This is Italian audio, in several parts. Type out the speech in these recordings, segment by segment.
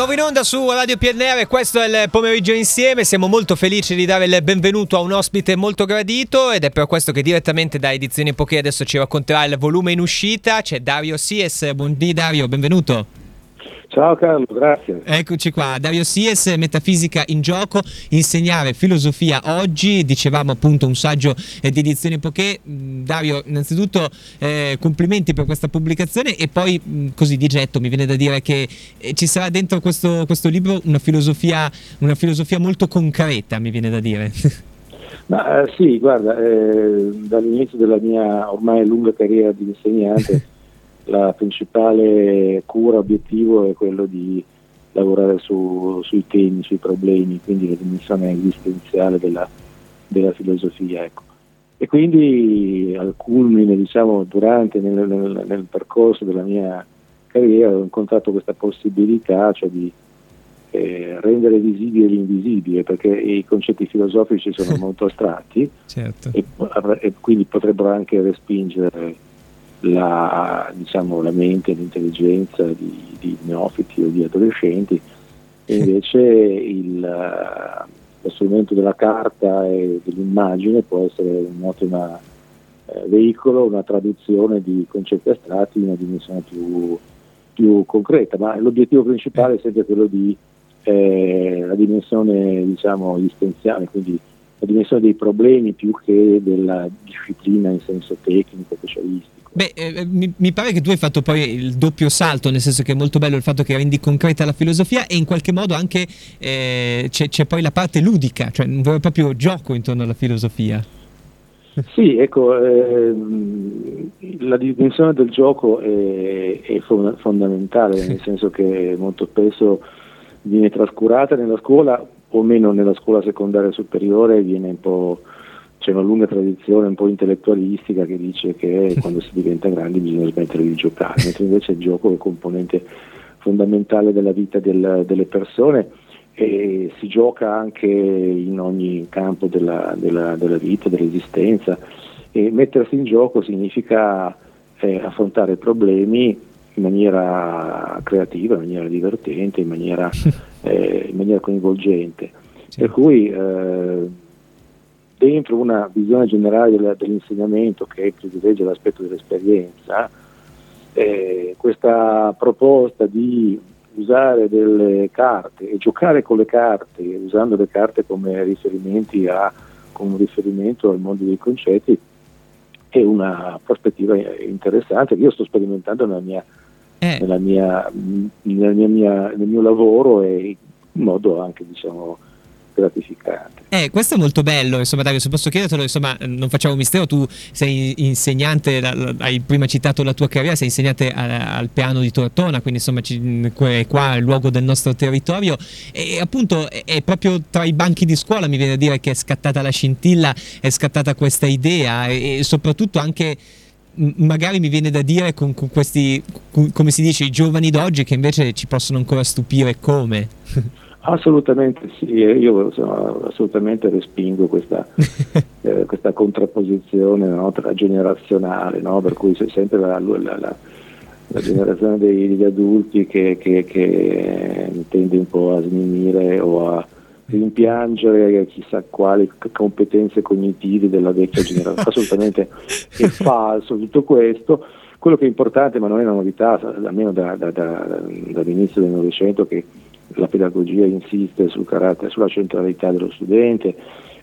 Nuovo in onda su Radio PNR, questo è il pomeriggio insieme, siamo molto felici di dare il benvenuto a un ospite molto gradito ed è per questo che direttamente da Edizioni Poké adesso ci racconterà il volume in uscita, c'è Dario Sies, buondì Dario, benvenuto. Ciao Carlo, grazie. Eccoci qua, Dario Sies, Metafisica in gioco, insegnare filosofia oggi, dicevamo appunto un saggio eh, di edizione Poké. Mm, Dario, innanzitutto eh, complimenti per questa pubblicazione e poi mh, mm, così di getto mi viene da dire che eh, ci sarà dentro questo, questo libro una filosofia, una filosofia, molto concreta, mi viene da dire. Ma, eh, sì, guarda, eh, dall'inizio della mia ormai lunga carriera di insegnante la principale cura, obiettivo è quello di lavorare su, sui temi, sui problemi, quindi la dimensione esistenziale della, della filosofia. Ecco. E quindi al culmine, diciamo, durante nel, nel, nel, percorso della mia carriera ho incontrato questa possibilità, cioè di eh, rendere visibile l'invisibile, perché i concetti filosofici sono molto astratti certo. e, e, quindi potrebbero anche respingere la, diciamo, la mente, l'intelligenza di, di, neofiti o di adolescenti, e invece il, lo strumento della carta e dell'immagine può essere un ottimo eh, veicolo, una traduzione di concetti astratti in una dimensione più, più concreta, ma l'obiettivo principale è sempre quello di eh, la dimensione diciamo, esistenziale, quindi la dimensione dei problemi più che della disciplina in senso tecnico, specialistico. Beh, eh, eh, mi, mi, pare che tu hai fatto poi il doppio salto, nel senso che è molto bello il fatto che rendi concreta la filosofia e in qualche modo anche eh, c'è, c'è, poi la parte ludica, cioè un vero e proprio gioco intorno alla filosofia. Sì, ecco, eh, la dimensione del gioco è, è fondamentale, nel senso che molto spesso viene trascurata nella scuola, o meno nella scuola secondaria superiore, viene un po' c'è una lunga tradizione un po' intellettualistica che dice che quando si diventa grandi bisogna smettere di giocare, mentre invece il gioco è componente fondamentale della vita del, delle persone e si gioca anche in ogni campo della, della, della vita, dell'esistenza. E mettersi in gioco significa eh, affrontare problemi in maniera creativa, in maniera divertente, in maniera, eh, in maniera coinvolgente. Sì. Per cui eh, dentro una visione generale del, dell'insegnamento che privilegia l'aspetto dell'esperienza, eh, questa proposta di usare delle carte e giocare con le carte, usando le carte come riferimenti a, come riferimento al mondo dei concetti, è una prospettiva interessante che io sto sperimentando nella mia, eh. nella mia, nella mia, nel mio lavoro e in modo anche diciamo, gratificante. Eh, questo è molto bello, insomma Dario, se posso chiedertelo, insomma, non facciamo mistero, tu sei insegnante, hai prima citato la tua carriera, sei insegnante al piano di Tortona, quindi insomma è qua il luogo del nostro territorio e appunto è proprio tra i banchi di scuola mi viene a dire che è scattata la scintilla, è scattata questa idea e soprattutto anche magari mi viene da dire con, con questi, con, come si dice, i giovani d'oggi che invece ci possono ancora stupire come. Assolutamente sì, io insomma, assolutamente respingo questa, eh, questa contrapposizione no, tra generazionale, no, per cui c'è sempre la, la, la, la generazione dei, degli adulti che, che, che, tende un po' a sminuire o a rimpiangere chissà quali competenze cognitive della vecchia generazione. Assolutamente è falso tutto questo. Quello che è importante, ma non è una novità, almeno da, da, da, dall'inizio del Novecento, che la pedagogia insiste sul sulla centralità dello studente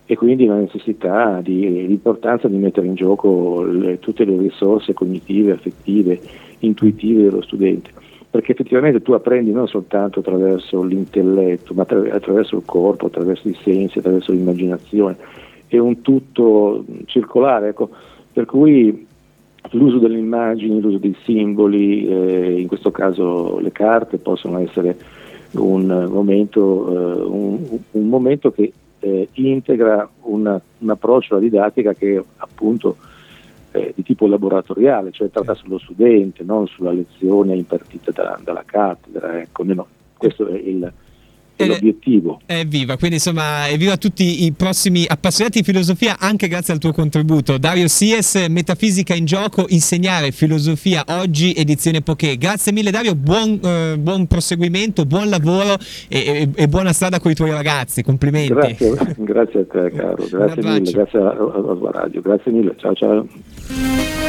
e quindi la necessità di, l'importanza di mettere in gioco le, tutte le risorse cognitive, affettive, intuitive dello studente, perché effettivamente tu apprendi non soltanto attraverso l'intelletto, ma attraverso il corpo, attraverso i sensi, attraverso l'immaginazione, è un tutto circolare, ecco, per cui l'uso delle immagini, l'uso dei simboli, eh, in questo caso le carte possono essere un momento, eh, un, un momento che eh, integra un, un, approccio alla didattica che appunto eh, di tipo laboratoriale, cioè tratta sullo studente, non sulla lezione impartita da, dalla cattedra. Ecco, no, questo è il, è eh, l'obiettivo. Evviva, quindi insomma, evviva tutti i prossimi appassionati di filosofia anche grazie al tuo contributo. Dario Sies, Metafisica in gioco, insegnare filosofia oggi, edizione Poké. Grazie mille Dario, buon, eh, buon proseguimento, buon lavoro e, e, e, buona strada con i tuoi ragazzi, complimenti. Grazie, grazie a te caro, grazie mille, grazie alla, alla radio, grazie mille, ciao ciao.